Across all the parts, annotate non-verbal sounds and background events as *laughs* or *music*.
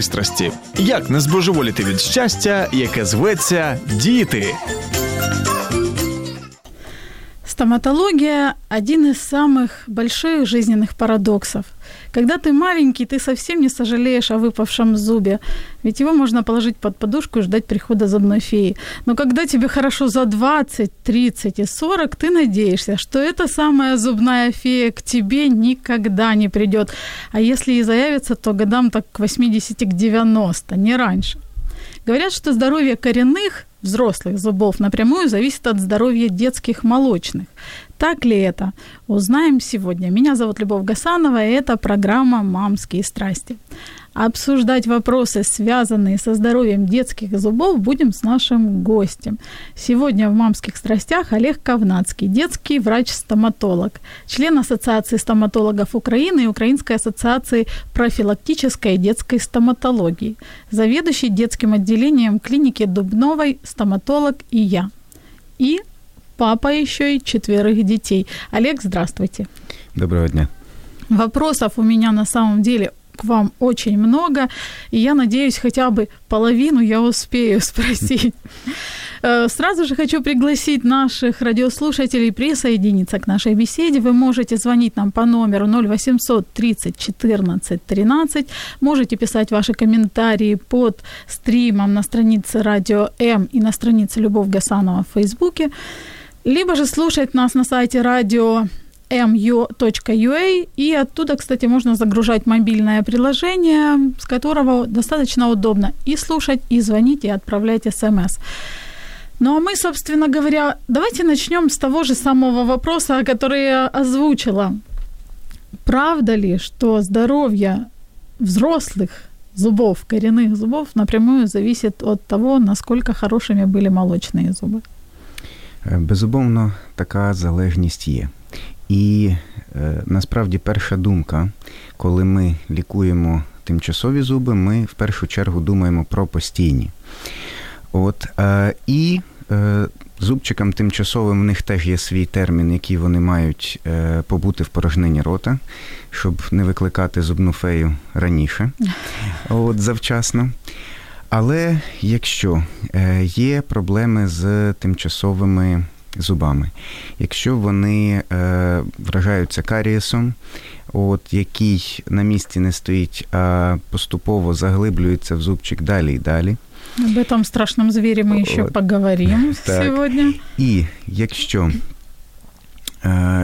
пристрасті. Як не збожеволіти від щастя, яке зветься діти. Стоматология – один из самых больших жизненных парадоксов. Когда ты маленький, ты совсем не сожалеешь о выпавшем зубе, ведь его можно положить под подушку и ждать прихода зубной феи. Но когда тебе хорошо за 20, 30 и 40, ты надеешься, что эта самая зубная фея к тебе никогда не придет. А если и заявится, то годам так к 80 к 90, не раньше. Говорят, что здоровье коренных взрослых зубов напрямую зависит от здоровья детских молочных. Так ли это? Узнаем сегодня. Меня зовут Любовь Гасанова, и это программа «Мамские страсти». Обсуждать вопросы, связанные со здоровьем детских зубов, будем с нашим гостем. Сегодня в «Мамских страстях» Олег Ковнацкий, детский врач-стоматолог, член Ассоциации стоматологов Украины и Украинской ассоциации профилактической детской стоматологии, заведующий детским отделением клиники Дубновой, стоматолог и я. И папа еще и четверых детей. Олег, здравствуйте. Доброго дня. Вопросов у меня на самом деле к вам очень много, и я надеюсь, хотя бы половину я успею *laughs* спросить. Э, Сразу же хочу пригласить наших радиослушателей присоединиться к нашей беседе. Вы можете звонить нам по номеру 0800 30 14 13. Можете писать ваши комментарии под стримом на странице Радио М и на странице Любовь Гасанова в Фейсбуке. Либо же слушать нас на сайте радио mu.ua, и оттуда, кстати, можно загружать мобильное приложение, с которого достаточно удобно и слушать, и звонить, и отправлять смс. Ну а мы, собственно говоря, давайте начнем с того же самого вопроса, который я озвучила. Правда ли, что здоровье взрослых зубов, коренных зубов напрямую зависит от того, насколько хорошими были молочные зубы? Е, Безумовно, така залежність є. І е, насправді перша думка, коли ми лікуємо тимчасові зуби, ми в першу чергу думаємо про постійні. От, е, і зубчикам тимчасовим в них теж є свій термін, який вони мають побути в порожнині рота, щоб не викликати зубну фею раніше, *laughs* от, завчасно. Але якщо е, є проблеми з тимчасовими зубами, якщо вони е, вражаються карієсом, от, який на місці не стоїть, а поступово заглиблюється в зубчик далі і далі. Об этом страшном звере мы еще Вот. поговорим *laughs* Так. сегодня. І якщо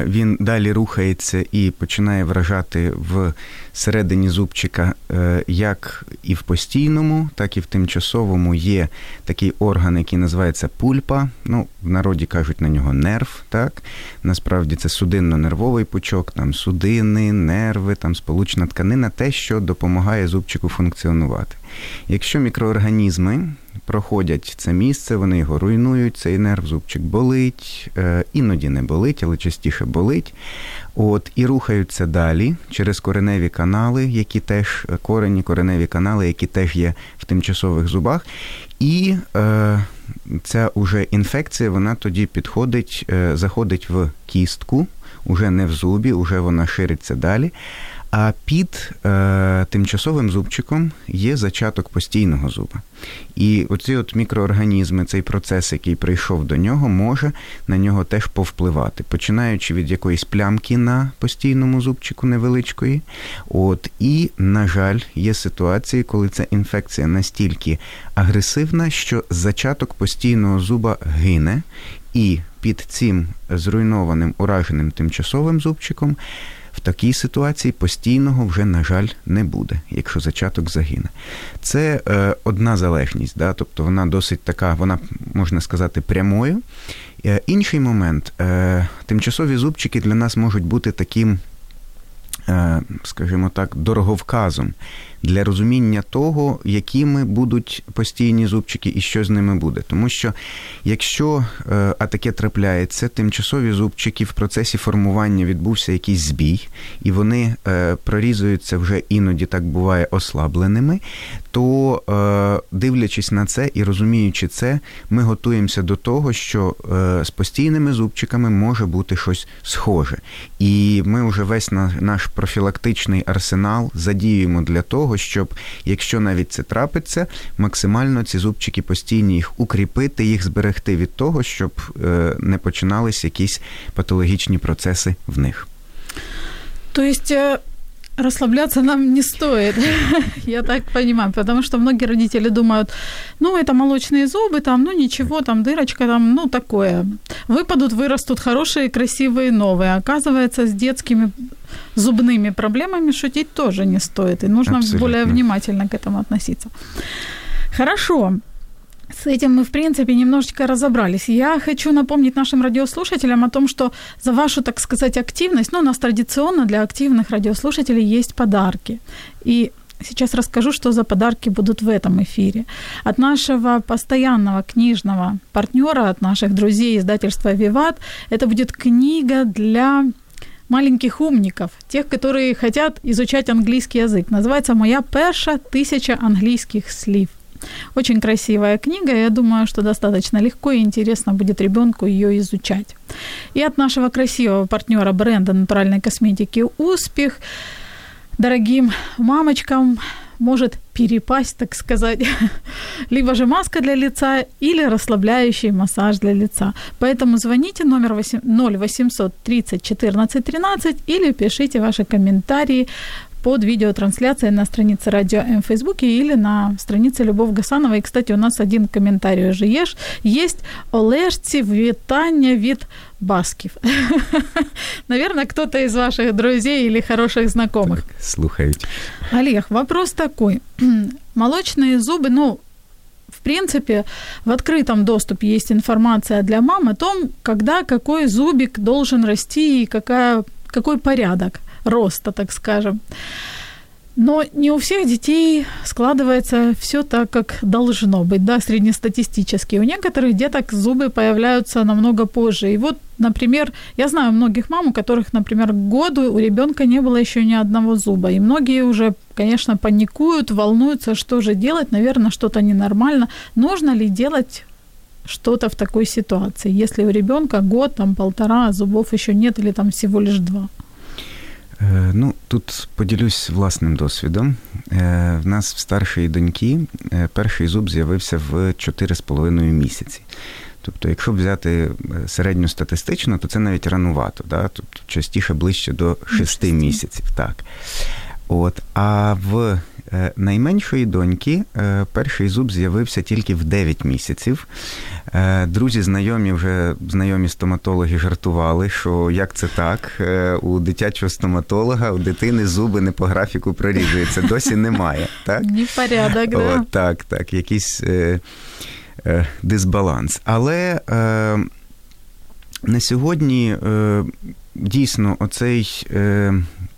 він далі рухається і починає вражати в середині зубчика, е, як і в постійному, так і в тимчасовому є такий орган, який називається пульпа. Ну, в народі кажуть на нього нерв. Так? Насправді це судинно-нервовий пучок, там судини, нерви, там сполучна тканина, те, що допомагає зубчику функціонувати. Якщо мікроорганізми проходять це місце, вони його руйнують, цей нерв, зубчик болить, е, іноді не болить, але частіше болить. От, і рухаються далі через кореневі канали, які теж корені, кореневі канали, які теж є в тимчасових зубах. І е, ця уже інфекція, вона тоді підходить, е, заходить в кістку, уже не в зубі, уже вона шириться далі. А під е, тимчасовим зубчиком є зачаток постійного зуба. І оці от мікроорганізми, цей процес, який прийшов до нього, може на нього теж повпливати, починаючи від якоїсь плямки на постійному зубчику невеличкої. От, і, на жаль, є ситуації, коли ця інфекція настільки агресивна, що зачаток постійного зуба гине. І під цим зруйнованим ураженим тимчасовим зубчиком в такій ситуації постійного вже, на жаль, не буде, якщо зачаток загине. Це е, одна залежність, да? тобто вона досить така, вона можна сказати, прямою. Е, інший момент, е, тимчасові зубчики для нас можуть бути таким. Е, скажімо так, дороговказом для розуміння того, якими будуть постійні зубчики і що з ними буде. Тому що якщо е, а таке трапляється, тимчасові зубчики в процесі формування відбувся якийсь збій, і вони е, прорізуються вже іноді так буває ослабленими, то дивлячись на це і розуміючи це, ми готуємося до того, що з постійними зубчиками може бути щось схоже. І ми вже весь наш профілактичний арсенал задіюємо для того, щоб, якщо навіть це трапиться, максимально ці зубчики постійні їх укріпити, їх зберегти від того, щоб е, не починались якісь патологічні процеси в них. Тобто Расслабляться нам не стоит, *laughs* я так понимаю, потому что многие родители думают, ну, это молочные зубы, там, ну, ничего, там, дырочка, там, ну, такое. Выпадут, вырастут хорошие, красивые, новые. Оказывается, с детскими зубными проблемами шутить тоже не стоит, и нужно Абсолютно. более внимательно к этому относиться. Хорошо. С этим мы, в принципе, немножечко разобрались. Я хочу напомнить нашим радиослушателям о том, что за вашу, так сказать, активность, ну, у нас традиционно для активных радиослушателей есть подарки. И сейчас расскажу, что за подарки будут в этом эфире. От нашего постоянного книжного партнера, от наших друзей издательства «Виват», это будет книга для маленьких умников, тех, которые хотят изучать английский язык. Называется «Моя перша тысяча английских слив». Очень красивая книга, я думаю, что достаточно легко и интересно будет ребенку ее изучать. И от нашего красивого партнера бренда натуральной косметики «Успех» дорогим мамочкам может перепасть, так сказать, *laughs* либо же маска для лица или расслабляющий массаж для лица. Поэтому звоните номер 0800 30 14 13 или пишите ваши комментарии под видеотрансляцией на странице Радио М в Фейсбуке или на странице Любовь Гасанова. И, кстати, у нас один комментарий уже есть. Есть Олежці вітання від Басків. *laughs* Наверное, кто-то из ваших друзей или хороших знакомых. Так, слухають. Олег, вопрос такой. *clears throat* Молочные зубы, ну, в принципе, в открытом доступе есть информация для мам о том, когда какой зубик должен расти и какая, какой порядок роста, так скажем. Но не у всех детей складывается все так, как должно быть, да, среднестатистически. У некоторых деток зубы появляются намного позже. И вот, например, я знаю многих мам, у которых, например, году у ребенка не было еще ни одного зуба. И многие уже, конечно, паникуют, волнуются, что же делать, наверное, что-то ненормально. Нужно ли делать что-то в такой ситуации, если у ребенка год, там полтора, а зубов еще нет или там всего лишь два? Е, ну, Тут поділюсь власним досвідом. Е, в нас в старшої доньки е, перший зуб з'явився в 4,5 місяці. Тобто, якщо взяти середньостатистично, то це навіть ранувато, да? тобто частіше ближче до 6 місяців. Так. От. А в Е, найменшої доньки е, перший зуб з'явився тільки в 9 місяців. Е, друзі, знайомі вже знайомі стоматологи жартували, що як це так, у дитячого стоматолога у дитини зуби не по графіку прорізуються. Досі немає. Так? *laughs* Непорядок, да? О, так, так, якийсь е, е, дисбаланс. Але е, на сьогодні дійсно оцей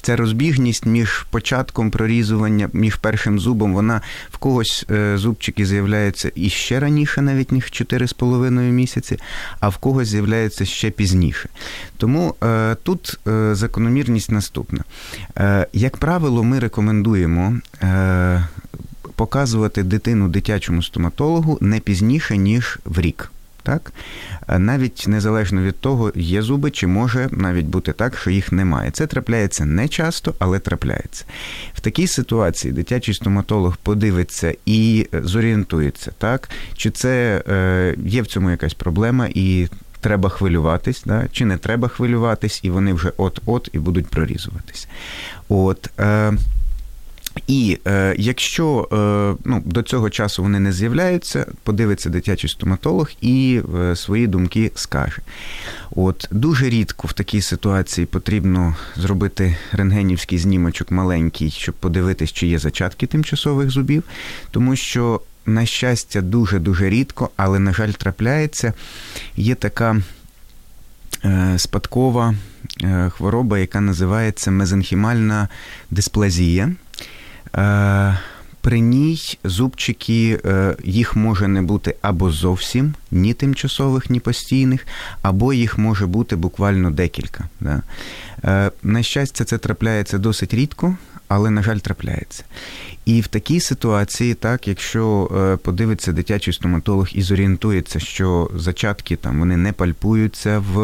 ця розбігність між початком прорізування, між першим зубом, вона в когось е, зубчики з'являються іще раніше, навіть ніж 4,5 місяці, а в когось з'являється ще пізніше. Тому е, тут е, закономірність наступна. Як правило, ми рекомендуємо. Показувати дитину дитячому стоматологу не пізніше, ніж в рік так? Навіть незалежно від того, є зуби, чи може навіть бути так, що їх немає. Це трапляється не часто, але трапляється. В такій ситуації дитячий стоматолог подивиться і зорієнтується, так? Чи це е, є в цьому якась проблема і. Треба хвилюватись, да? чи не треба хвилюватись, і вони вже от-от і будуть прорізуватись. От, е, І е, якщо е, ну, до цього часу вони не з'являються, подивиться дитячий стоматолог і е, свої думки скаже. От Дуже рідко в такій ситуації потрібно зробити рентгенівський знімочок маленький, щоб подивитись, чи є зачатки тимчасових зубів, тому що, на щастя, дуже-дуже рідко, але, на жаль, трапляється, є така е, спадкова е, хвороба, яка називається мезенхімальна дисплазія. Е, при ній зубчики, е, їх може не бути або зовсім ні тимчасових, ні постійних, або їх може бути буквально декілька. Да? Е, на щастя, це трапляється досить рідко, але, на жаль, трапляється. І в такій ситуації, так, якщо подивиться дитячий стоматолог і зорієнтується, що зачатки там вони не пальпуються в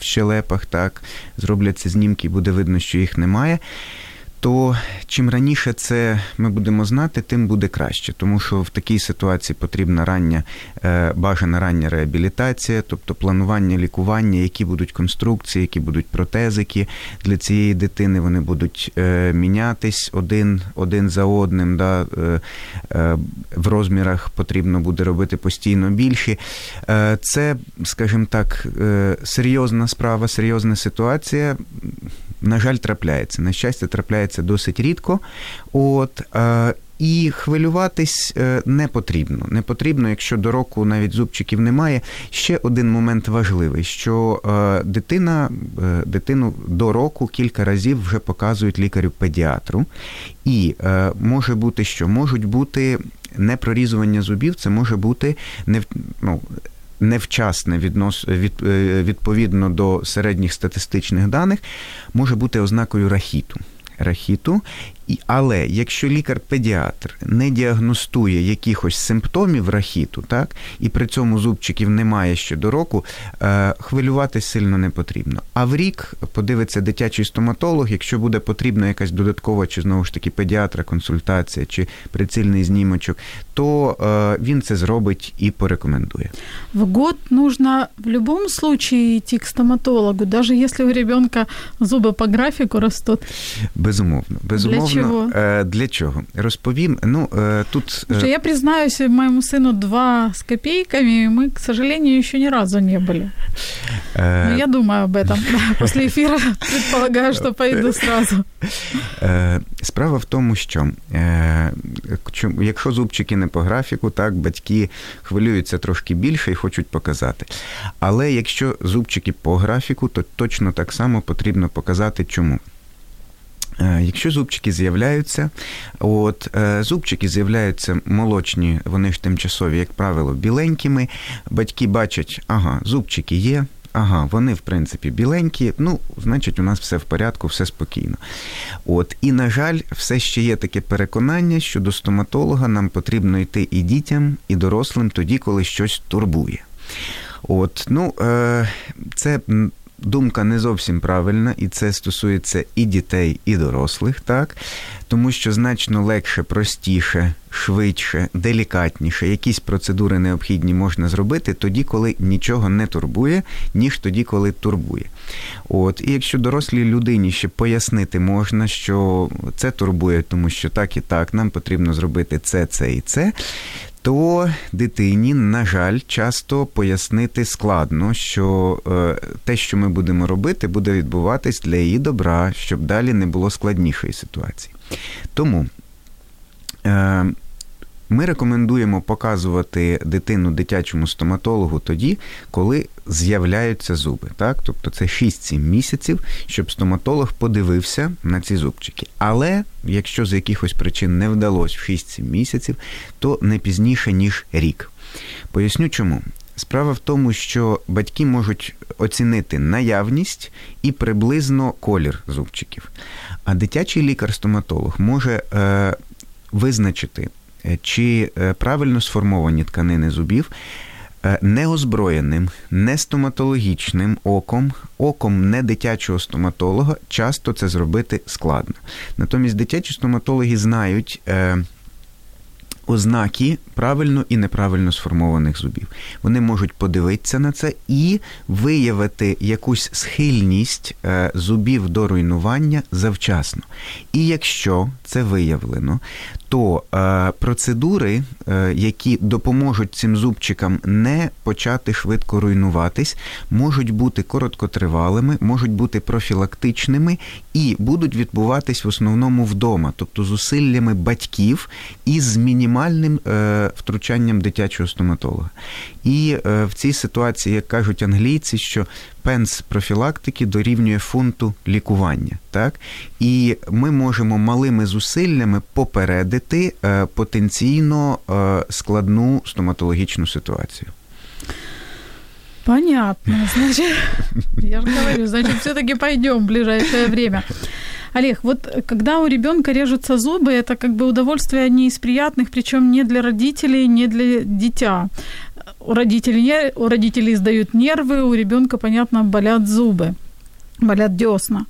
в щелепах, так, зробляться знімки, буде видно, що їх немає то чим раніше це ми будемо знати, тим буде краще, тому що в такій ситуації потрібна рання, е, бажана рання реабілітація, тобто планування лікування, які будуть конструкції, які будуть протезики для цієї дитини. Вони будуть е, мінятись один один за одним. Да, е, В розмірах потрібно буде робити постійно більші. Це, скажімо так, серйозна справа, серйозна ситуація на жаль, трапляється. На щастя, трапляється досить рідко. От, е, і хвилюватись е, не потрібно. Не потрібно, якщо до року навіть зубчиків немає. Ще один момент важливий: що е, дитина, дитину до року кілька разів вже показують лікарю-педіатру, і може бути, що можуть бути непрорізування зубів, це може бути не ну, невчасне віднос, від, е, відповідно до середніх статистичних даних, може бути ознакою рахіту. Рахіту, Але якщо лікар-педіатр не діагностує якихось симптомів рахіту, так, і при цьому зубчиків немає ще до року, е, хвилюватись сильно не потрібно. А в рік подивиться дитячий стоматолог, якщо буде потрібна якась додаткова, чи знову ж таки педіатра, консультація, чи прицільний знімочок, то е, він це зробить і порекомендує. В год нужно в будь-якому случае идти к стоматологу, даже если у ребенка зуби по графіку ростуть. Безумовно. Безумовно Чого? Е, для чого? Розповім. Ну, е, тут... Что е, я признаюсь, моему сыну два с копейками, мы, к сожалению, еще ни разу не были. Но я думаю об этом. *laughs* После эфира предполагаю, что пойду сразу. Справа в тому, що якщо зубчики не по графіку, так, батьки хвилюються трошки більше і хочуть показати. Але якщо зубчики по графіку, то точно так само потрібно показати чому. Е, якщо зубчики з'являються, от е, зубчики з'являються молочні, вони ж тимчасові, як правило, біленькими. Батьки бачать, ага, зубчики є. Ага, вони, в принципі, біленькі, ну, значить, у нас все в порядку, все спокійно. От, І, на жаль, все ще є таке переконання, що до стоматолога нам потрібно йти і дітям, і дорослим тоді, коли щось турбує. От, ну, е, Це думка не зовсім правильна, і це стосується і дітей, і дорослих, так тому що значно легше, простіше, швидше, делікатніше якісь процедури необхідні можна зробити тоді, коли нічого не турбує, ніж тоді, коли турбує. От, І якщо дорослій людині ще пояснити можна, що це турбує, тому що так і так, нам потрібно зробити це, це і це, то дитині, на жаль, часто пояснити складно, що е, те, що ми будемо робити, буде відбуватись для її добра, щоб далі не було складнішої ситуації. Тому. Ми рекомендуємо показувати дитину дитячому стоматологу тоді, коли з'являються зуби. Так? Тобто це 6-7 місяців, щоб стоматолог подивився на ці зубчики. Але якщо з якихось причин не вдалося в 6-7 місяців, то не пізніше, ніж рік. Поясню чому. Справа в тому, що батьки можуть оцінити наявність і приблизно колір зубчиків. А дитячий лікар-стоматолог може е, визначити чи е, правильно сформовані тканини зубів е, неозброєним, не стоматологічним оком, оком не дитячого стоматолога, часто це зробити складно. Натомість дитячі стоматологи знають ознаки правильно і неправильно сформованих зубів. Вони можуть подивитися на це і виявити якусь схильність е, зубів до руйнування завчасно. І якщо це виявлено, то е, процедури, е, які допоможуть цим зубчикам не почати швидко руйнуватись, можуть бути короткотривалими, можуть бути профілактичними і будуть відбуватись в основному вдома, тобто зусиллями батьків із мінімальним е, втручанням дитячого стоматолога. І е, в цій ситуації, як кажуть англійці, що пенс профілактики дорівнює фунту лікування. Так? І ми можемо малими зусиллями попередити е, потенційно складну стоматологічну ситуацію. Понятно. Значит, *laughs* я же говорю, значит, все-таки пойдем в ближайшее время. Олег, вот когда у ребенка режутся зубы, это как бы удовольствие не из приятных, причем не для родителей, не для дитя. У родителей, у родителей сдают нервы, у ребенка, понятно, болят зубы, болят десна.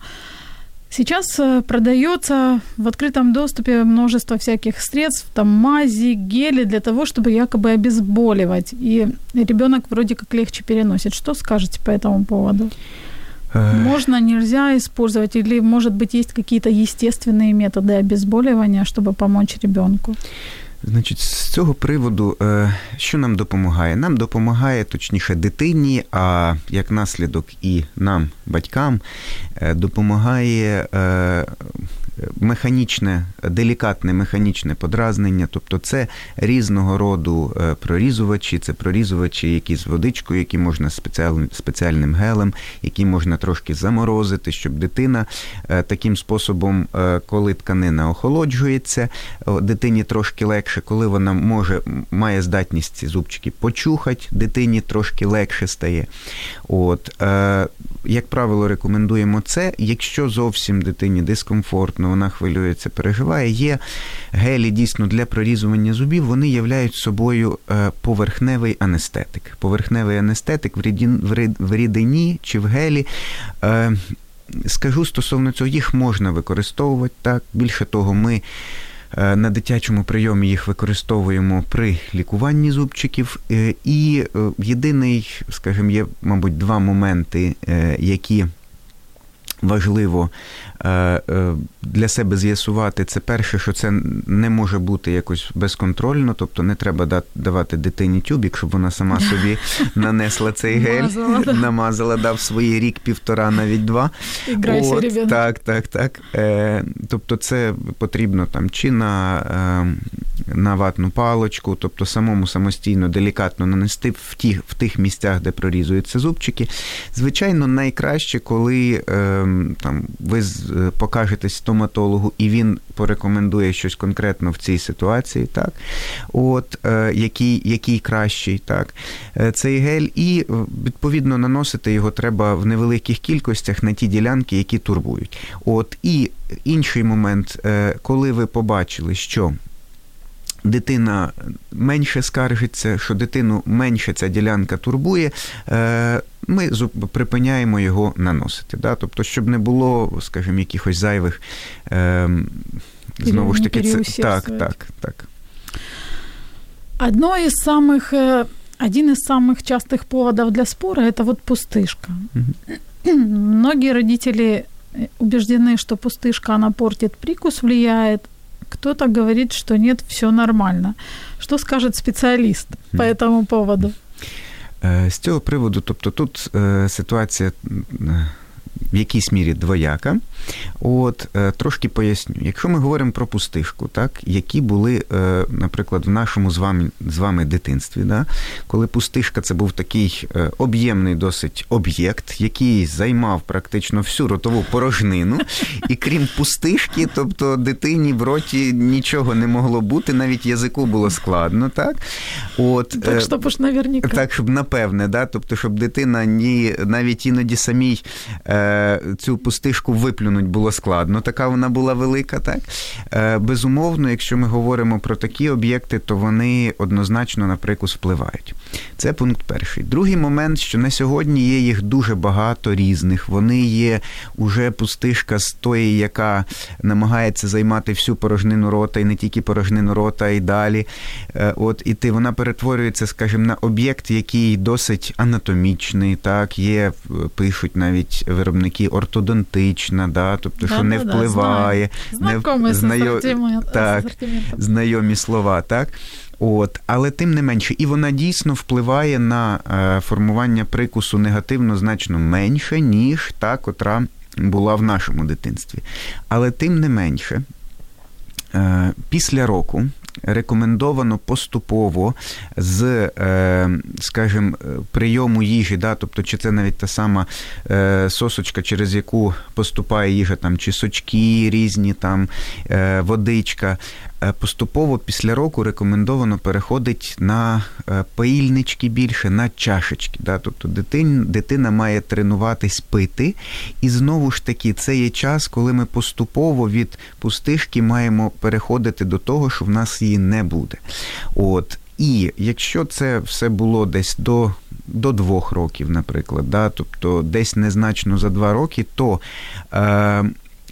Сейчас э, продается в открытом доступе множество всяких средств, там мази, гели для того, чтобы якобы обезболивать. И ребенок вроде как легче переносит. Что скажете по этому поводу? Можно, нельзя использовать, или, может быть, есть какие-то естественные методы обезболивания, чтобы помочь ребенку? Значить, з цього приводу, е, що нам допомагає? Нам допомагає точніше дитині, а як наслідок і нам, батькам, е, допомагає е, механічне, делікатне механічне подразнення, тобто це різного роду е, прорізувачі, це прорізувачі, які з водичкою, які можна спеціальним, гелем, які можна трошки заморозити, щоб дитина е, таким способом, е, коли тканина охолоджується, дитині трошки легше, коли вона може має здатність ці зубчики почухати, дитині трошки легше стає. От, Як правило, рекомендуємо це. Якщо зовсім дитині дискомфортно, вона хвилюється, переживає. Є гелі дійсно для прорізування зубів, вони являють собою е, поверхневий анестетик. Поверхневий анестетик в рідині чи в гелі. Е, скажу стосовно цього, їх можна використовувати так. Більше того, ми. Е, на дитячому прийомі їх використовуємо при лікуванні зубчиків. І єдиний, скажімо, є, мабуть, два моменти, які важливо Е, е, для себе з'ясувати, це перше, що це не може бути якось безконтрольно, тобто не треба давати дитині тюбік, щоб вона сама *laughs* собі нанесла цей гель, намазала, намазала дав свої рік-півтора, навіть два. От, Так, так, так. Е, Тобто, це потрібно там чи на на ватну палочку, тобто самому самостійно, делікатно нанести в ті, в тих місцях, де прорізуються зубчики. Звичайно, найкраще, коли е, там ви Е, покажетесь стоматологу, і він порекомендує щось конкретно в цій ситуації, так, от, е, який який кращий, так, е, цей гель, і відповідно наносити його треба в невеликих кількостях на ті ділянки, які турбують. От, І інший момент, коли ви побачили, що дитина менше скаржиться, що дитину менше ця ділянка турбує, е, ми припиняємо його наносити. Да? Тобто, щоб не було, скажімо, якихось зайвих е, знову ж таки, це так, так, так. Одно из самых, э, один из самых частых поводов для спора – это вот пустышка. Угу. Многие родители убеждены, что пустышка, она портит прикус, влияет, кто-то говорит, что нет, все нормально. Что скажет специалист по этому поводу? З цього приводу, тобто тут ситуація в якійсь мірі двояка. От е, трошки поясню. Якщо ми говоримо про пустишку, так які були, е, наприклад, в нашому з вами з вами дитинстві, да, коли пустишка це був такий е, об'ємний досить об'єкт, який займав практично всю ротову порожнину, і крім пустишки, тобто дитині в роті нічого не могло бути, навіть язику було складно, так от так, щоб ж наверняка. так, щоб напевне, да, тобто, щоб дитина ні навіть іноді самій цю пустишку виплюнуть було складно, така вона була велика. так. Е, безумовно, якщо ми говоримо про такі об'єкти, то вони однозначно на прикус впливають. Це пункт перший. Другий момент, що на сьогодні є їх дуже багато різних. Вони є уже пустишка з тої, яка намагається займати всю порожнину рота, і не тільки порожнину рота, і далі. Е, от і ти вона перетворюється, скажімо, на об'єкт, який досить анатомічний. Так, є, пишуть навіть виробники ортодонтична, да, тобто, да, що не да, впливає, Знайомі не знайо... так, знайомі слова, так. От, але тим не менше, і вона дійсно впливає на е, формування прикусу негативно значно менше, ніж та, котра була в нашому дитинстві. Але тим не менше, е, після року рекомендовано поступово з, е, скажімо, прийому їжі, да, тобто, чи це навіть та сама е, сосочка, через яку поступає їжа, там, чи сочки різні, там, е, водичка. Поступово після року рекомендовано переходить на паїльнички більше, на чашечки. Да? Тобто дитин, дитина має тренуватись пити. І знову ж таки, це є час, коли ми поступово від пустишки маємо переходити до того, що в нас її не буде. От. І якщо це все було десь до до двох років, наприклад, да, тобто десь незначно за два роки, то е,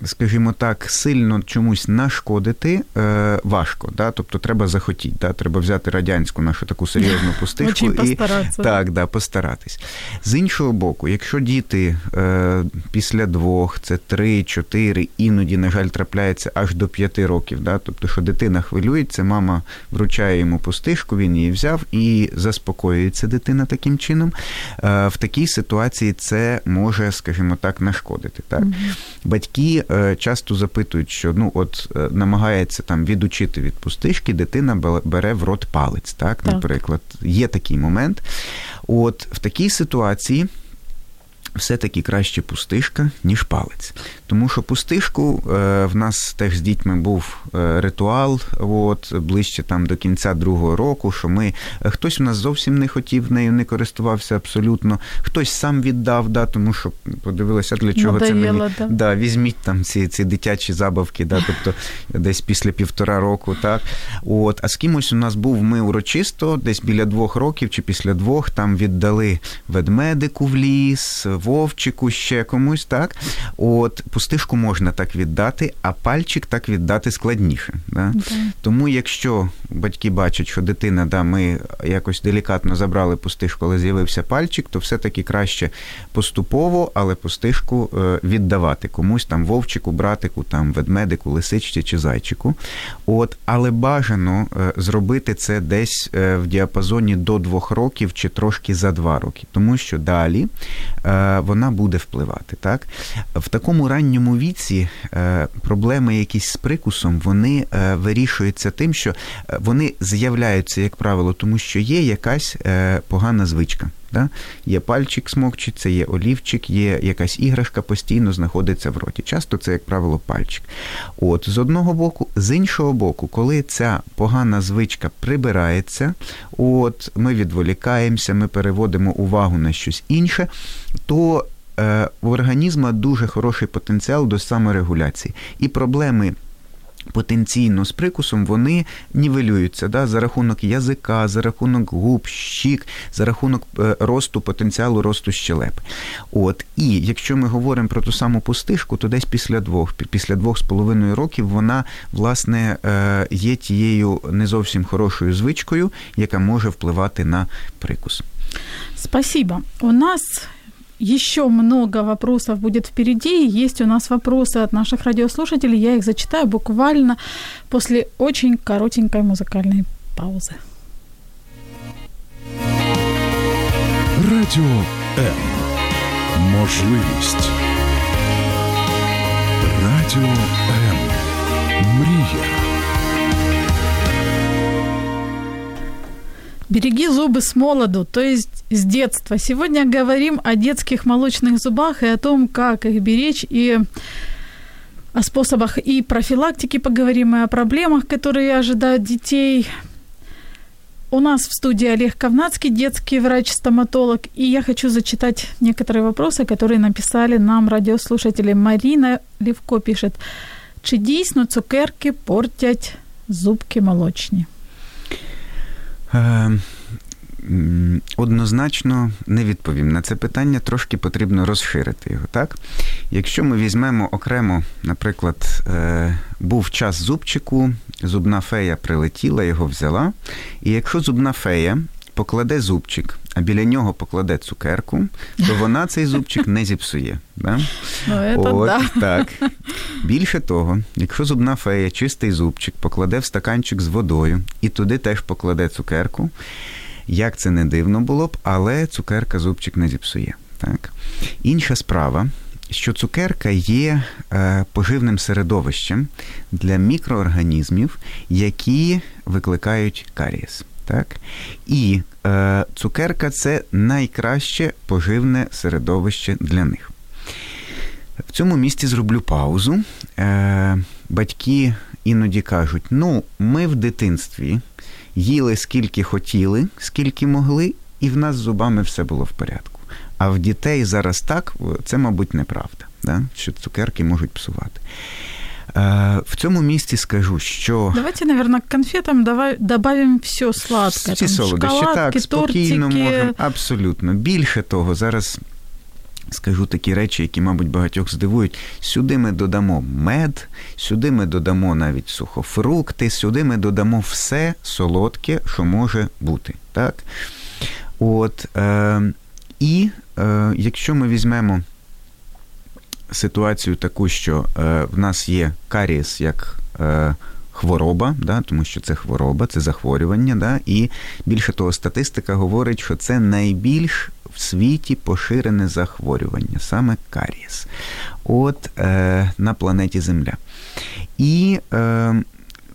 скажімо так, сильно чомусь нашкодити е, важко. Да? Тобто треба захотіти, да? треба взяти радянську нашу таку серйозну *laughs* пустишку і так, да, постаратись. З іншого боку, якщо діти е, після двох, це три, чотири, іноді, на жаль, трапляється аж до п'яти років. Да? Тобто, що дитина хвилюється, мама вручає йому пустишку, він її взяв і заспокоюється дитина таким чином. Е, в такій ситуації це може, скажімо так, нашкодити. Так? Угу. Батьки часто запитують, що ну от е, намагається там відучити від пустишки, дитина бере в рот палець, так, так. наприклад, є такий момент. От в такій ситуації все-таки краще пустишка, ніж палець. Тому що пустишку е, в нас теж з дітьми був е, ритуал, от, ближче там до кінця другого року, що ми е, хтось у нас зовсім не хотів нею, не користувався абсолютно, хтось сам віддав, да, тому що подивилися, для чого Надоело, це мені. Да. да. Візьміть там ці ці дитячі забавки, да, тобто *laughs* десь після півтора року. так. От, А з кимось у нас був ми урочисто, десь біля двох років чи після двох там віддали ведмедику в ліс. Вовчику, ще комусь, так? От пустишку можна так віддати, а пальчик так віддати складніше. Да? Okay. Тому, якщо батьки бачать, що дитина, да, ми якось делікатно забрали пустишку, але з'явився пальчик, то все-таки краще поступово, але пустишку е, віддавати комусь там вовчику, братику, там ведмедику, лисичці чи зайчику. От, Але бажано е, зробити це десь е, в діапазоні до двох років чи трошки за два роки, тому що далі вона буде впливати. Так? В такому ранньому віці е, проблеми якісь з прикусом вони е, вирішуються тим, що е, вони з'являються, як правило, тому що є якась погана звичка. Да? Є пальчик смокчиться, є олівчик, є якась іграшка постійно знаходиться в роті. Часто це, як правило, пальчик. От З одного боку, з іншого боку, коли ця погана звичка прибирається, от ми відволікаємося, ми переводимо увагу на щось інше, то у організму дуже хороший потенціал до саморегуляції. І проблеми потенційно з прикусом вони нівелюються да, за рахунок язика, за рахунок губ, щік, за рахунок е, росту потенціалу росту щелепи. От і якщо ми говоримо про ту саму пустишку, то десь після двох, після двох з половиною років вона власне е, є тією не зовсім хорошою звичкою, яка може впливати на прикус. Спасибо. У нас еще много вопросов будет впереди. Есть у нас вопросы от наших радиослушателей. Я их зачитаю буквально после очень коротенькой музыкальной паузы. Радіо М. Можливість. Радіо М. Мрія. Береги зубы с молоду, то есть с детства. Сегодня говорим о детских молочных зубах и о том, как их беречь, и о способах и профилактики поговорим, и о проблемах, которые ожидают детей. У нас в студии Олег Ковнацкий, детский врач-стоматолог, и я хочу зачитать некоторые вопросы, которые написали нам радиослушатели. Марина Левко пишет, чи дійсно цукерки портять зубки молочні? Е, однозначно не відповім на це питання, трошки потрібно розширити його. Так? Якщо ми візьмемо окремо, наприклад, е, був час зубчику, зубна фея прилетіла, його взяла. І якщо зубна фея покладе зубчик, а біля нього покладе цукерку, то вона цей зубчик не зіпсує. Да? Ну, От, да. так. Більше того, якщо зубна фея чистий зубчик покладе в стаканчик з водою і туди теж покладе цукерку, як це не дивно було б, але цукерка зубчик не зіпсує. Так? Інша справа. Що цукерка є е, поживним середовищем для мікроорганізмів, які викликають карієс. Так? І е, цукерка це найкраще поживне середовище для них. В цьому місці зроблю паузу. Е, Батьки іноді кажуть: ну, ми в дитинстві їли скільки хотіли, скільки могли, і в нас з зубами все було в порядку. А в дітей зараз так, це, мабуть, неправда, да? що цукерки можуть псувати. Е, в цьому місці скажу, що давайте, наверное, к конфетам давай добавим все сладке. Всі солодощі, так, спокійно можемо. Абсолютно. Більше того, зараз скажу такі речі, які, мабуть, багатьох здивують. Сюди ми додамо мед, сюди ми додамо навіть сухофрукти, сюди ми додамо все солодке, що може бути. Так? От, е, І е, якщо ми візьмемо ситуацію таку, що е, в нас є карієс як е, хвороба, да, тому що це хвороба, це захворювання. Да, І більше того, статистика говорить, що це найбільш в світі поширене захворювання, саме карієс. От е, на планеті Земля. І е,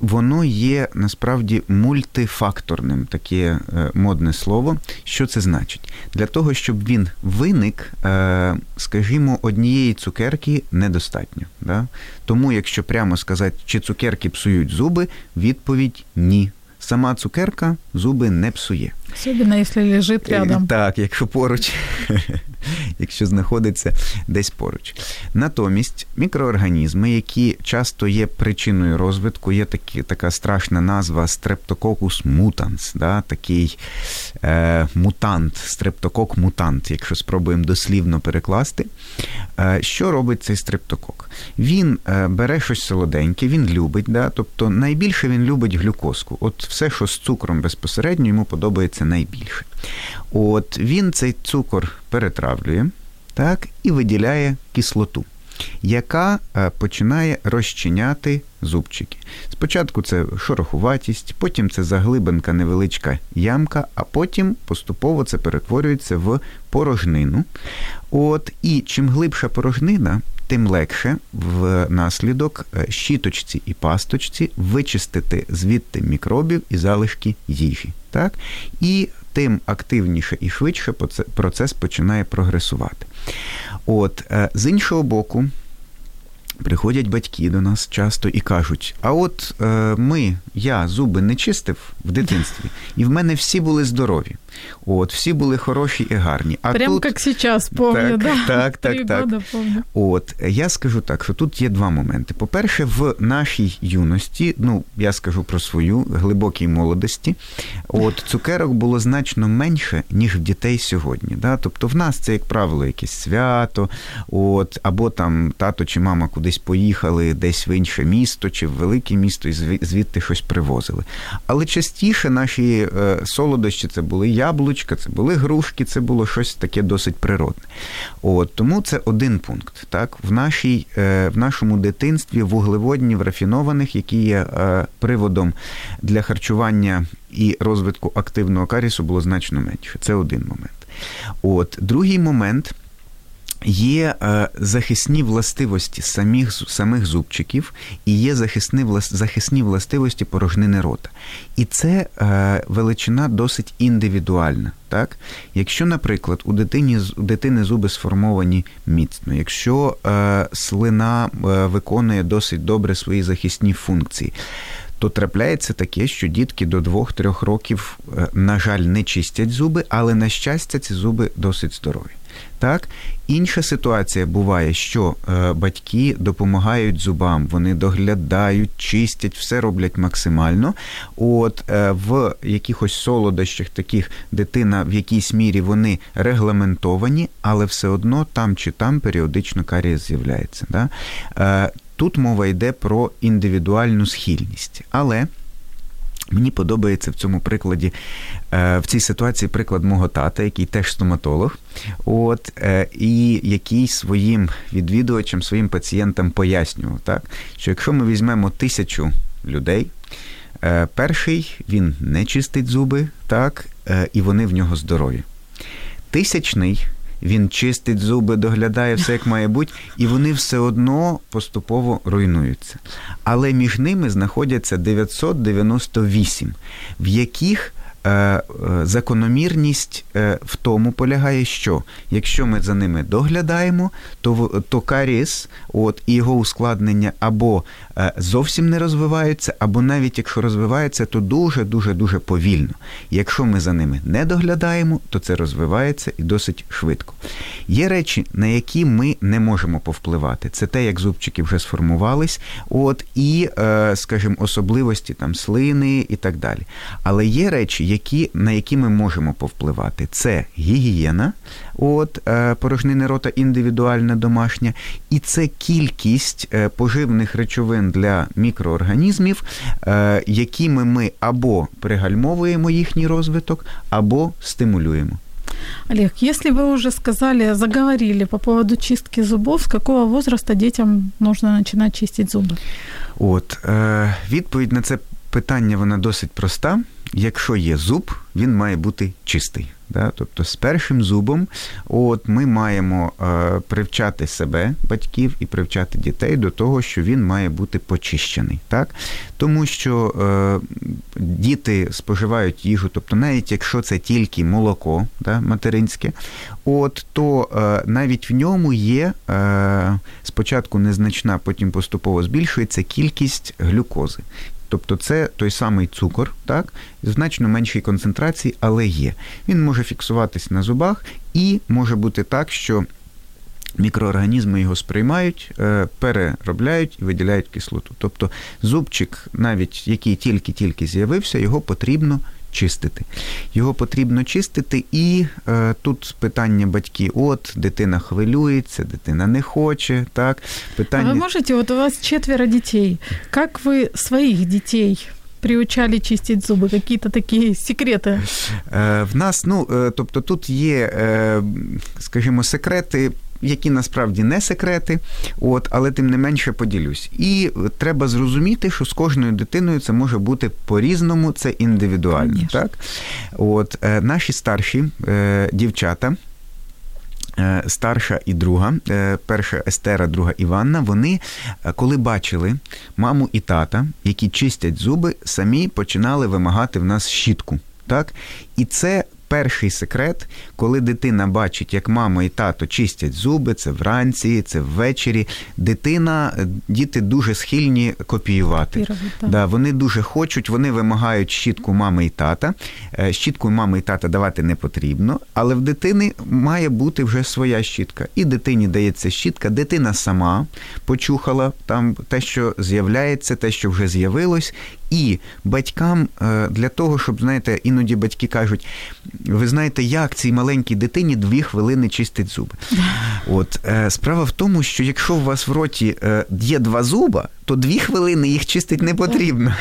воно є насправді мультифакторним, таке е, модне слово. Що це значить? Для того, щоб він виник, е, скажімо, однієї цукерки недостатньо. Да? Тому, якщо прямо сказати, чи цукерки псують зуби, відповідь ні. Сама цукерка зуби не псує. Особливо, якщо лежить рядом. Так, якщо поруч, *laughs* якщо знаходиться десь поруч. Натомість мікроорганізми, які часто є причиною розвитку, є такі, така страшна назва Streptococcus mutans, да, такий е, мутант, стрептокок-мутант, якщо спробуємо дослівно перекласти. Е, Що робить цей стрептокок? Він е, бере щось солоденьке, він любить, да, тобто найбільше він любить глюкозку. От все, що з цукром безпосередньо, йому подобається найбільше. От він цей цукор перетравлює так, і виділяє кислоту, яка е, починає розчиняти зубчики. Спочатку це шорохуватість, потім це заглибинка невеличка ямка, а потім поступово це перетворюється в порожнину. От, І чим глибша порожнина, тим легше внаслідок е, щіточці і пасточці вичистити звідти мікробів і залишки їжі. Так? І тим активніше і швидше процес починає прогресувати. От, е, З іншого боку, приходять батьки до нас часто і кажуть: а от е, ми, я зуби не чистив в дитинстві, *laughs* і в мене всі були здорові. От, всі були хороші і гарні. А Прям тут... як зараз помню, так, да? так, так, так. помню. От я скажу так, що тут є два моменти. По-перше, в нашій юності, ну я скажу про свою глибокій молодості, от *laughs* цукерок було значно менше, ніж в дітей сьогодні. Да? Тобто в нас це, як правило, якесь свято, от, або там тато чи мама кудись поїхали, десь в інше місто чи в велике місто, і звідти щось привозили. Але частіше наші е, солодощі це були яблучка, це були грушки, це було щось таке досить природне. От, Тому це один пункт. Так? В нашій, е, в нашому дитинстві вуглеводнів рафінованих, які є е, приводом для харчування і розвитку активного карісу, було значно менше. Це один момент. От, Другий момент Є е, захисні властивості самих самих зубчиків і є захисні захисні властивості порожнини рота. І це е, величина досить індивідуальна. Так? Якщо, наприклад, у дитині у дитини зуби сформовані міцно, якщо е, слина виконує досить добре свої захисні функції, то трапляється таке, що дітки до 2-3 років, на жаль, не чистять зуби, але на щастя, ці зуби досить здорові. Так, інша ситуація буває, що е, батьки допомагають зубам, вони доглядають, чистять, все роблять максимально. От е, в якихось солодощах таких дитина в якійсь мірі вони регламентовані, але все одно там чи там періодично карієс з'являється. Да? Е, тут мова йде про індивідуальну схильність. Але Мені подобається в цьому прикладі, е, в цій ситуації приклад мого тата, який теж стоматолог, от, е, і який своїм відвідувачам, своїм пацієнтам пояснював, так, що якщо ми візьмемо тисячу людей, е, перший він не чистить зуби, так, і вони в нього здорові. Тисячний він чистить зуби, доглядає все як має бути, і вони все одно поступово руйнуються. Але між ними знаходяться 998, в яких закономірність е, в тому полягає, що якщо ми за ними доглядаємо, то то каріс от, і його ускладнення або зовсім не розвиваються, або навіть якщо розвиваються, то дуже-дуже дуже повільно. Якщо ми за ними не доглядаємо, то це розвивається і досить швидко. Є речі, на які ми не можемо повпливати. Це те, як зубчики вже сформувались, от, і, скажімо, особливості там слини і так далі. Але є речі, які, на які ми можемо повпливати. Це гігієна, от, е, порожнини рота індивідуальна домашня, і це кількість е, поживних речовин для мікроорганізмів, е, якими ми або пригальмовуємо їхній розвиток, або стимулюємо. Олег, если вы уже сказали, заговорили по поводу чистки зубов, с какого возраста детям нужно начинать чистить зубы? От, е, відповідь на це питання вона досить проста якщо є зуб, він має бути чистий. Да? Тобто з першим зубом от ми маємо е, привчати себе, батьків, і привчати дітей до того, що він має бути почищений. Так? Тому що е, діти споживають їжу, тобто навіть якщо це тільки молоко да, материнське, от, то е, навіть в ньому є е, спочатку незначна, потім поступово збільшується кількість глюкози. Тобто це той самий цукор, так, значно меншій концентрації, але є. Він може фіксуватись на зубах, і може бути так, що мікроорганізми його сприймають, е, переробляють і виділяють кислоту. Тобто зубчик, навіть який тільки-тільки з'явився, його потрібно чистити. Його потрібно чистити, і е, тут питання батьки: от дитина хвилюється, дитина не хоче. Так, питання... А ви можете, от у вас четверо дітей. Як ви своїх дітей? Приучали чистити зуби, какие-то такі секрети? Е, в нас, ну, е, тобто тут є, е, скажімо, секрети які насправді не секрети, от, але тим не менше поділюсь. І треба зрозуміти, що з кожною дитиною це може бути по-різному, це індивідуально. Конечно. Так? От, е, Наші старші е, дівчата. Е, старша і друга, перша Естера, друга Іванна, вони, коли бачили маму і тата, які чистять зуби, самі починали вимагати в нас щітку. Так? І це перший секрет, коли дитина бачить, як мама і тато чистять зуби, це вранці, це ввечері. Дитина, діти дуже схильні копіювати. Да, Вони дуже хочуть, вони вимагають щітку мами і тата. Е, щітку мами і тата давати не потрібно, але в дитини має бути вже своя щітка. І дитині дається щітка, дитина сама почухала там те, що з'являється, те, що вже з'явилось. І батькам е, для того, щоб знаєте, іноді батьки кажуть, ви знаєте, як цій маленькій дитині дві хвилини чистить зуби. От е, справа в тому, що якщо у вас в роті е, є два зуба, то дві хвилини їх чистити не потрібно.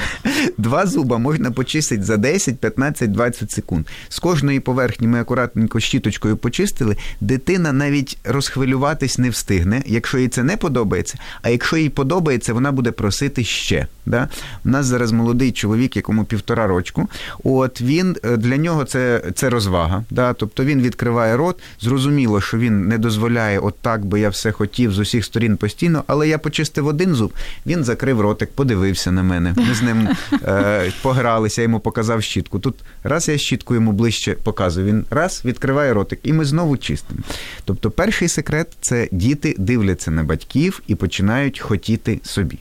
Два зуба можна почистити за 10, 15, 20 секунд. З кожної поверхні ми акуратненько щіточкою почистили. Дитина навіть розхвилюватись не встигне, якщо їй це не подобається. А якщо їй подобається, вона буде просити ще. Да? У нас зараз молодий чоловік, якому півтора рочку. От він е, для нього це це розвага. Да? Тобто він відкриває рот. Зрозуміло, що він не дозволяє, от так би я все хотів з усіх сторін постійно, але я почистив один зуб. Він закрив ротик, подивився на мене. Ми з ним е, погралися, я йому показав щітку. Тут раз я щітку йому ближче показую, він раз відкриває ротик, і ми знову чистимо. Тобто, перший секрет це діти дивляться на батьків і починають хотіти собі.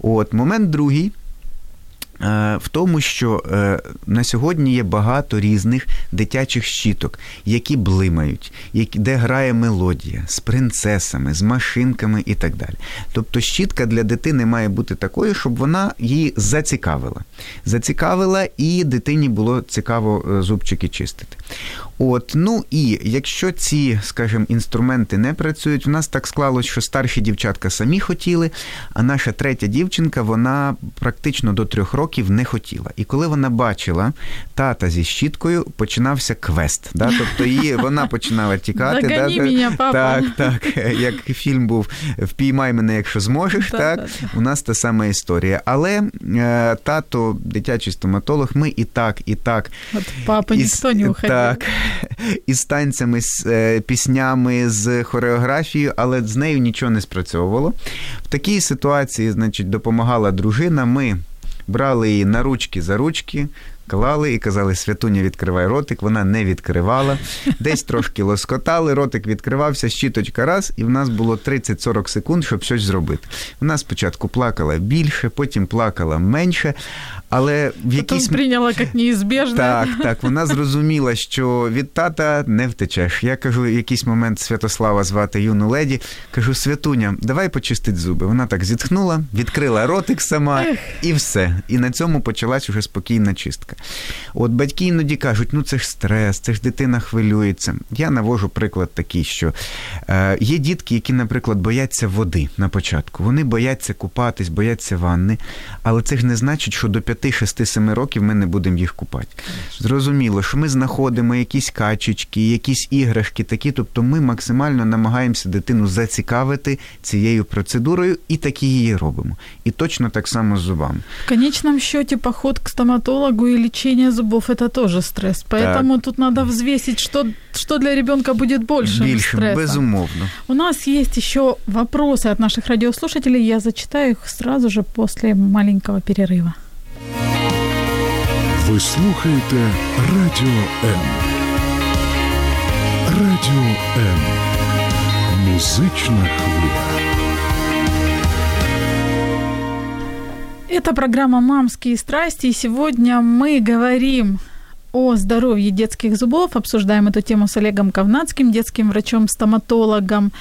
От момент другий. Е, в тому, що е, на сьогодні є багато різних дитячих щіток, які блимають, де грає мелодія з принцесами, з машинками і так далі. Тобто щітка для дитини має бути такою, щоб вона її зацікавила. Зацікавила, і дитині було цікаво е, зубчики чистити. От, ну і якщо ці, скажімо, інструменти не працюють, у нас так склалось, що старші дівчатка самі хотіли, а наша третя дівчинка, вона практично до трьох років не хотіла. І коли вона бачила тата зі щіткою, починався квест. Да? Тобто її вона починала тікати. да? мене, папа. Так, так. Як фільм був Впіймай мене, якщо зможеш. так, У нас та сама історія. Але е, тато, дитячий стоматолог, ми і так, і так. От папа ніхто не уходив. Так, *laughs* із танцями, з е, піснями, з хореографією, але з нею нічого не спрацьовувало. В такій ситуації, значить, допомагала дружина. Ми брали її на ручки за ручки, клали і казали, святуня, відкривай ротик. Вона не відкривала. Десь трошки лоскотали, ротик відкривався, щіточка раз, і в нас було 30-40 секунд, щоб щось зробити. Вона спочатку плакала більше, потім плакала менше. Але в якійсь... прийняла як неізбіжне. Так, так. Вона зрозуміла, що від тата не втечеш. Я кажу, в якийсь момент Святослава звати юну леді. Кажу, Святуня, давай почистить зуби. Вона так зітхнула, відкрила ротик сама і все. І на цьому почалась уже спокійна чистка. От батьки іноді кажуть, ну це ж стрес, це ж дитина хвилюється. Я навожу приклад такий, що е, є дітки, які, наприклад, бояться води на початку. Вони бояться купатись, бояться ванни, але це ж не значить, що до 5-6-7 років ми не будемо їх купати. Зрозуміло, що ми знаходимо якісь качечки, якісь іграшки такі, тобто ми максимально намагаємося дитину зацікавити цією процедурою і такі її робимо. І точно так само з зубами. В конечном счете поход к стоматологу и лечение зубов это тоже стресс. Поэтому так. тут надо взвесить, что, что для ребенка будет больше. Більше, стресса. безумовно. У нас есть еще вопросы от наших радиослушателей. Я зачитаю их сразу же после маленького перерыва. Ви слухаєте Радіо М. Радіо М. Музична хвиля. Это программа «Мамские страсти», и сегодня мы говорим о здоровье детских зубов, обсуждаем эту тему с Олегом Ковнацким, детским врачом-стоматологом.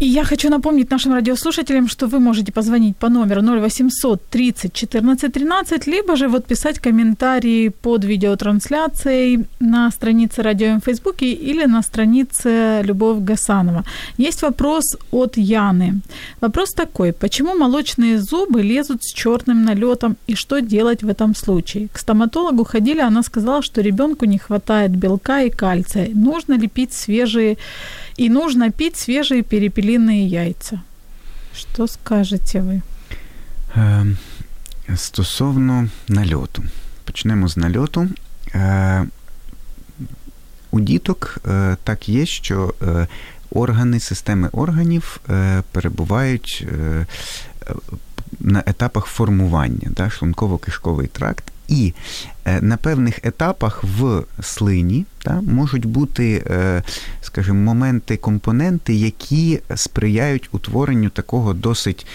И я хочу напомнить нашим радиослушателям, что вы можете позвонить по номеру 0800 30 14 13, либо же вот писать комментарии под видеотрансляцией на странице Радио в Фейсбуке или на странице Любовь Гасанова. Есть вопрос от Яны. Вопрос такой. Почему молочные зубы лезут с черным налетом и что делать в этом случае? К стоматологу ходили, она сказала, что ребенку не хватает белка и кальция. Нужно ли пить свежие и нужно пить свежие перепелиные яйца. Що скажете ви? Стосовно нальоту. Почнемо з нальоту. Е, у діток е, так є, що е, органи, системи органів перебувають на етапах формування, шлунково-кишковий тракт. І е, на певних етапах в слині та, можуть бути, е, скажімо, моменти, компоненти, які сприяють утворенню такого досить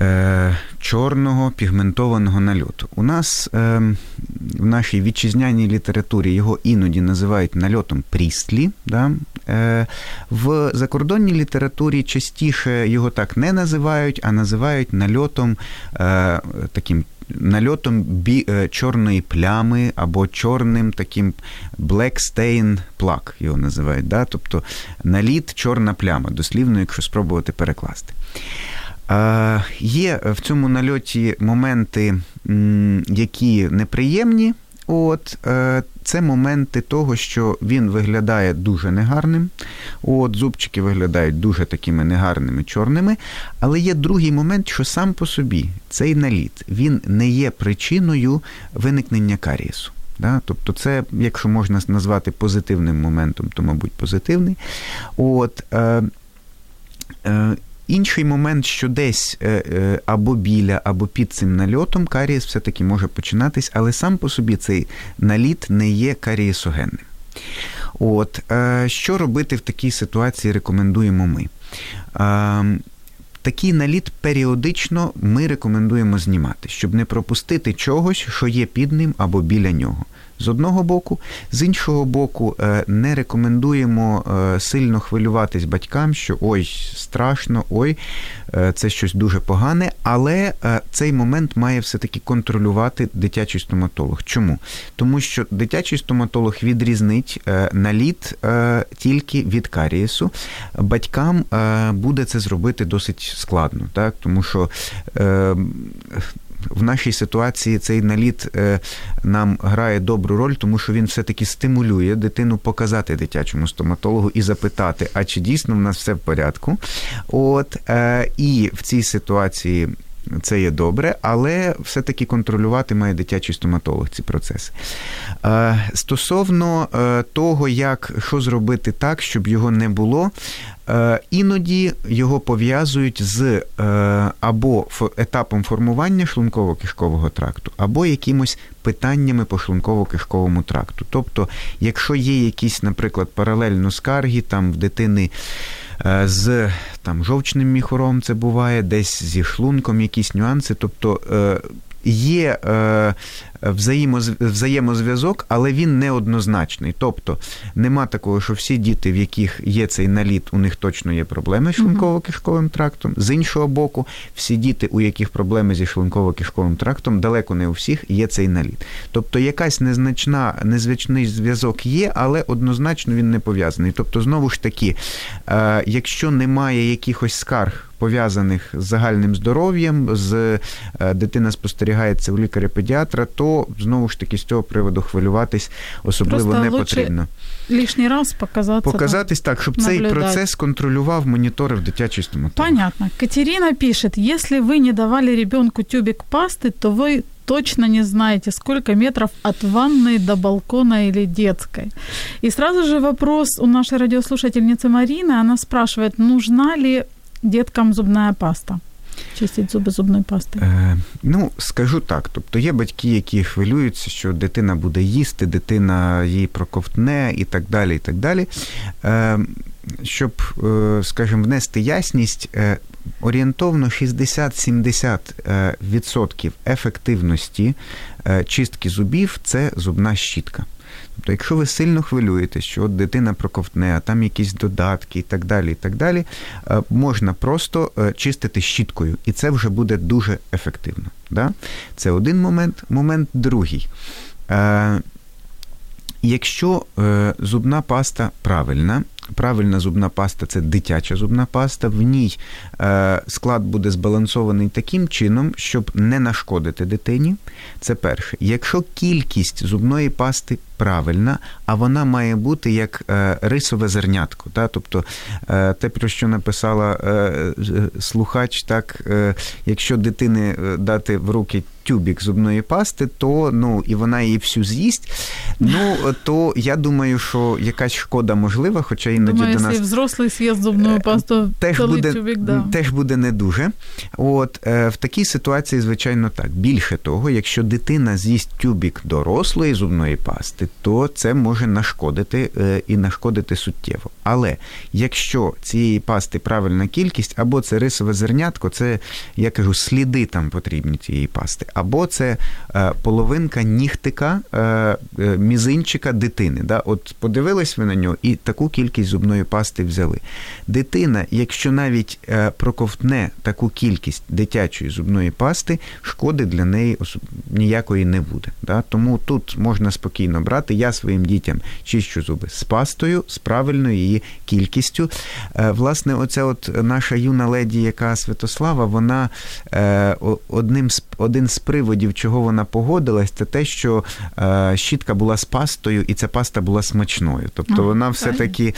е, чорного пігментованого нальоту. У нас в нашій вітчизняній літературі його іноді називають нальотом прістлі. Да? В закордонній літературі частіше його так не називають, а називають нальотом таким нальотом бі, е, чорної плями або чорним таким black stain плак його називають. Да? Тобто наліт чорна пляма, дослівно, якщо спробувати перекласти. Є в цьому нальоті моменти, які неприємні. От е, це моменти того, що він виглядає дуже негарним. От зубчики виглядають дуже такими негарними чорними. Але є другий момент, що сам по собі цей наліт він не є причиною виникнення карієсу. Да? Тобто, це, якщо можна назвати позитивним моментом, то, мабуть, позитивний. От, е, е, Інший момент, що десь е, е, або біля, або під цим нальотом карієс все-таки може починатись, але сам по собі цей наліт не є карієсогенним. От, е, Що робити в такій ситуації, рекомендуємо ми. такий наліт періодично ми рекомендуємо знімати, щоб не пропустити чогось, що є під ним або біля нього з одного боку. З іншого боку, е, не рекомендуємо е, сильно хвилюватись батькам, що ой, страшно, ой, е, це щось дуже погане. Але цей момент має все-таки контролювати дитячий стоматолог. Чому? Тому що дитячий стоматолог відрізнить наліт тільки від карієсу. Батькам буде це зробити досить складно, так? тому що в нашій ситуації цей наліт е, нам грає добру роль, тому що він все-таки стимулює дитину показати дитячому стоматологу і запитати, а чи дійсно в нас все в порядку. От е, і в цій ситуації. Це є добре, але все-таки контролювати має дитячий стоматолог ці процеси. Е, стосовно того, як що зробити так, щоб його не було, іноді його пов'язують з е, або етапом формування шлунково-кишкового тракту, або якимось питаннями по шлунково-кишковому тракту. Тобто, якщо є якісь, наприклад, паралельно скарги там в дитини. Е, з там жовчним міхором це буває, десь зі шлунком якісь нюанси. Тобто є е, взаємозв'язок, але він неоднозначний. Тобто нема такого, що всі діти, в яких є цей наліт, у них точно є проблеми з шлунково-кишковим трактом. З іншого боку, всі діти, у яких проблеми зі шлунково-кишковим трактом, далеко не у всіх є цей наліт. Тобто якась незначна, незвичний зв'язок є, але однозначно він не пов'язаний. Тобто, знову ж таки, е, якщо немає якихось скарг пов'язаних з загальним здоров'ям, з е, дитина спостерігається у лікаря-педіатра, то знову ж таки з цього приводу хвилюватись особливо Просто не потрібно. Лишній раз показатися. Показатись так, щоб наблюдать. цей процес контролював, моніторив дитячий стоматолог. Понятно. Катерина пишет, если вы не давали ребенку тюбик пасты, то вы точно не знаете, сколько метров от ванной до балкона или детской. И сразу же вопрос у нашей радиослушательницы Марины. Она спрашивает, нужна ли деткам зубна паста? Чистить зуби зубною пастою? Е, Ну, скажу так. Тобто є батьки, які хвилюються, що дитина буде їсти, дитина її проковтне і так далі. і так далі. Е, Щоб, е, скажімо, внести ясність, е, орієнтовно 60-70% ефективності чистки зубів це зубна щітка. Тобто, якщо ви сильно хвилюєтесь, що от дитина проковтне, а там якісь додатки і так далі, і так далі, е, можна просто е, чистити щіткою, і це вже буде дуже ефективно. Да? Це один момент. Момент другий. Е, якщо зубна паста правильна, правильна зубна паста це дитяча зубна паста. В ній склад буде збалансований таким чином, щоб не нашкодити дитині. Це перше. Якщо кількість зубної пасти правильна, а вона має бути як е, рисове зернятко. Та? Тобто е, те, про що написала слухач, так якщо дитини дати в руки тюбік зубної пасти, то ну і вона її всю з'їсть. Ну то я думаю, що якась шкода можлива, хоча іноді Думаю, до нас... взрослий з'їсть зубну пасту, теж буде, тюбік, да. теж буде не дуже. От е, в такій ситуації, звичайно, так. Більше того, якщо дитина з'їсть тюбік дорослої зубної пасти, то це може нашкодити е, і нашкодити суттєво. Але якщо цієї пасти правильна кількість, або це рисове зернятко, це я кажу, сліди там потрібні цієї пасти, або це е, половинка нігтика мізинчика дитини. Да? От подивились ви на нього і таку кількість зубної пасти взяли. Дитина, якщо навіть е, проковтне таку кількість дитячої зубної пасти, шкоди для неї ніякої не буде. Да? Тому тут можна спокійно брати. Я своїм дітям чищу зуби з пастою, з правильною її кількістю. Е, власне, оця от наша юна леді, яка Святослава, вона е, одним з один з приводів, чого вона погодилась, це те, що щітка була з пастою, і ця паста була смачною. Тобто вона все-таки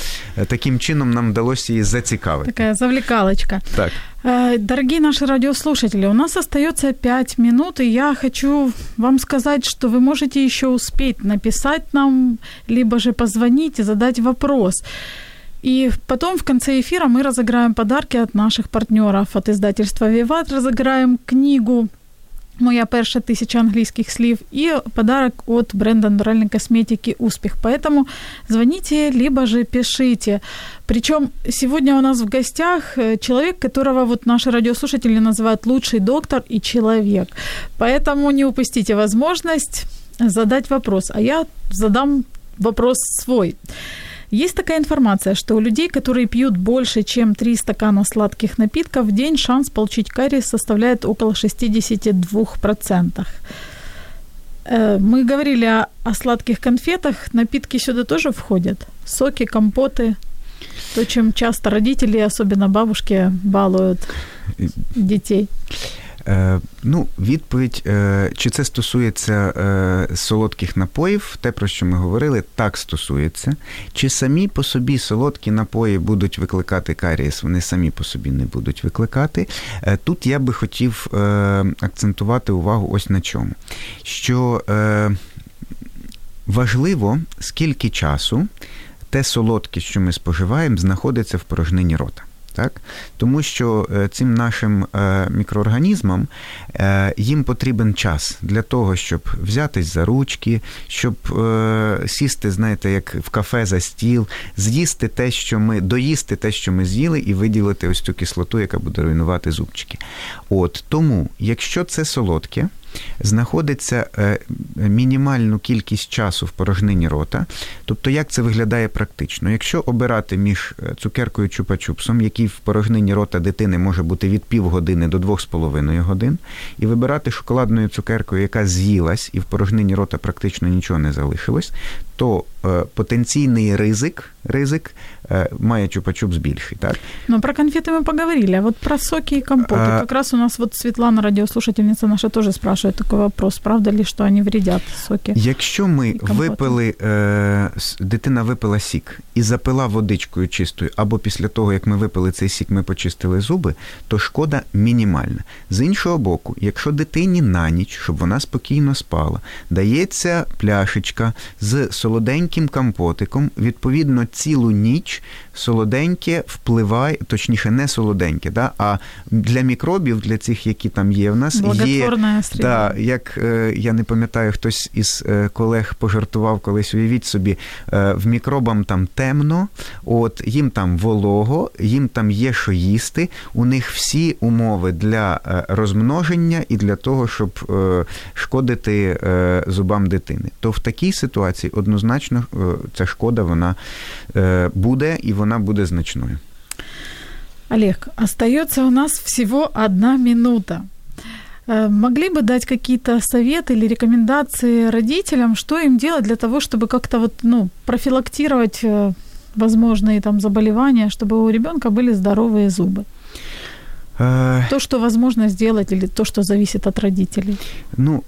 таким чином нам вдалося її зацікавити. Такая завлекалочка. Так. Э, дорогие наши радиослушатели, у нас остается 5 минут, и я хочу вам сказать, что вы можете еще успеть написать нам, либо же позвонить и задать вопрос. И потом в конце эфира мы разыграем подарки от наших партнеров, от издательства «Виват», разыграем книгу моя перша тисяча англійських слів, і подарок от бренда натуральной косметики «Успех». Поэтому звоните, либо же пишите. Причем сегодня у нас в гостях э, человек, которого вот наши радиослушатели называют лучший доктор и человек. Поэтому не упустите возможность задать вопрос, а я задам вопрос свой. Есть такая информация, что у людей, которые пьют больше, чем 3 стакана сладких напитков в день, шанс получить кариес составляет около 62%. Э, Мы говорили о, о сладких конфетах, напитки сюда тоже входят? Соки, компоты, то, чем часто родители, особенно бабушки, балуют детей. Е, ну, відповідь, е, чи це стосується е, солодких напоїв, те, про що ми говорили, так стосується. Чи самі по собі солодкі напої будуть викликати карієс, вони самі по собі не будуть викликати. Тут я би хотів акцентувати увагу ось на чому. Що важливо, скільки часу те солодке, що ми споживаємо, знаходиться в порожнині рота. Так? Тому що е, цим нашим е, мікроорганізмам е, їм потрібен час для того, щоб взятись за ручки, щоб сісти, знаєте, як в кафе за стіл, з'їсти те, що ми доїсти те, що ми з'їли, і виділити ось цю кислоту, яка буде руйнувати зубчики. От тому, якщо це солодке, знаходиться е, мінімальну кількість часу в порожнині рота. Тобто, як це виглядає практично? Якщо обирати між е, цукеркою чупа-чупсом, який в порожнині рота дитини може бути від півгодини до двох з половиною годин, і вибирати шоколадною цукеркою, яка з'їлась, і в порожнині рота практично нічого не залишилось, то е, потенційний ризик ризик має чупа-чупс більший. Так? Ну, про конфеты мы поговорили, а вот про соки и компоты. А... Как раз у нас вот Светлана, радиослушательница наша, тоже спрашивает такой вопрос, правда ли, что они вредят, соки? Якщо ми випили, е, дитина випила сік і запила водичкою чистою, або після того, як ми випили цей сік, ми почистили зуби, то шкода мінімальна. З іншого боку, якщо дитині на ніч, щоб вона спокійно спала, дається пляшечка з солоденьким компотиком, відповідно, цілу ніч солоденьке впливає, точніше, не солоденьке, да, а для мікробів, для цих, які там є, в нас є. Да, як е, я не пам'ятаю, хтось із е, колег пожартував колись, уявіть собі, е, в мікробам там темно, от їм там волого, їм там є що їсти, у них всі умови для розмноження і для того, щоб шкодити зубам дитини. То в такій ситуації однозначно ця шкода вона буде і вона буде значною. Олег, остается у нас всего одна минута. Э, могли бы дать какие-то советы или рекомендации родителям, что им делать для того, чтобы как-то вот, ну, профилактировать э, возможные там заболевания, чтобы у ребенка были здоровые зубы? Э, то, что возможно сделать, или то, що зависит від родителей? Ну,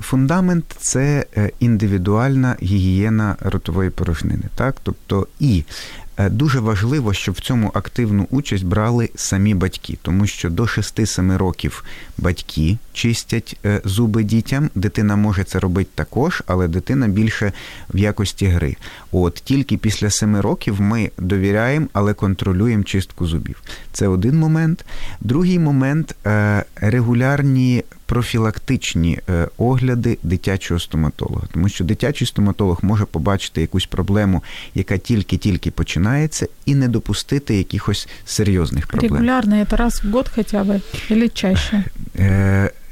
фундамент це індивідуальна гігієна ротової порожнини. Так? Тобто і Е, дуже важливо, щоб в цьому активну участь брали самі батьки, тому що до 6-7 років батьки чистять е, зуби дітям. Дитина може це робити також, але дитина більше в якості гри. От тільки після 7 років ми довіряємо, але контролюємо чистку зубів. Це один момент. Другий момент е, регулярні профілактичні е, огляди дитячого стоматолога, тому що дитячий стоматолог може побачити якусь проблему, яка тільки-тільки починається, і не допустити якихось серйозних проблем. Регулярно, це раз в год хоча б, або чаще?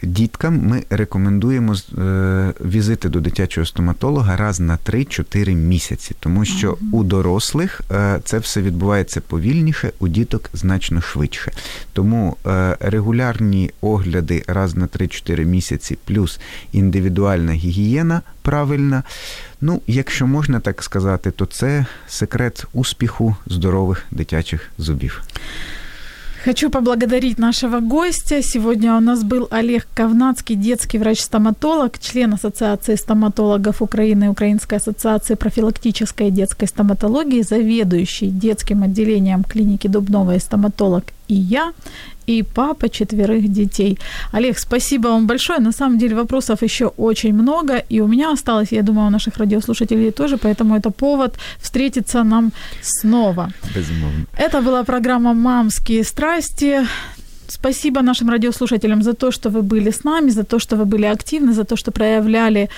Діткам ми рекомендуємо е, візити до дитячого стоматолога раз на 3-4 місяці, тому що у дорослих е, це все відбувається повільніше, у діток значно швидше. Тому е, регулярні огляди раз на 3-4 місяці, плюс індивідуальна гігієна правильна. Ну, якщо можна так сказати, то це секрет успіху здорових дитячих зубів. Хочу поблагодарить нашего гостя. Сегодня у нас был Олег Ковнацкий, детский врач-стоматолог, член Ассоциации стоматологов Украины и Украинской ассоциации профилактической детской стоматологии, заведующий детским отделением клиники Дубновой стоматолог и я и папа четверых детей. Олег, спасибо вам большое. На самом деле вопросов еще очень много, и у меня осталось, я думаю, у наших радиослушателей тоже, поэтому это повод встретиться нам снова. Безумовно. Это была программа «Мамские страсти». Спасибо нашим радиослушателям за то, что вы были с нами, за то, что вы были активны, за то, что проявляли,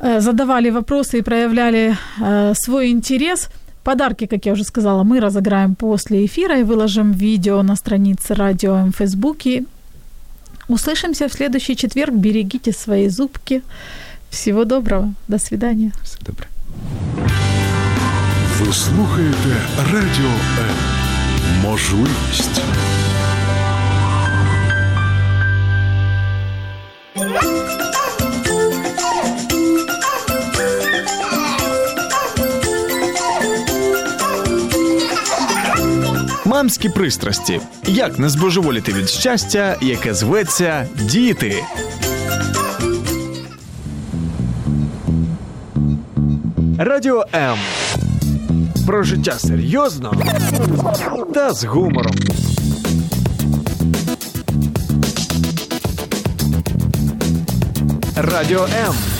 э, задавали вопросы и проявляли э, свой интерес. Подарки, как я уже сказала, мы разыграем после эфира и выложим видео на странице радио М в Фейсбуке. Услышимся в следующий четверг. Берегите свои зубки. Всего доброго. До свидания. Все добре. Ви слухаєте Радіо М. Можливість. Мамські пристрасті. Як не збожеволіти від щастя, яке зветься діти. Радіо М. Про життя серйозно та з гумором. Радіо М.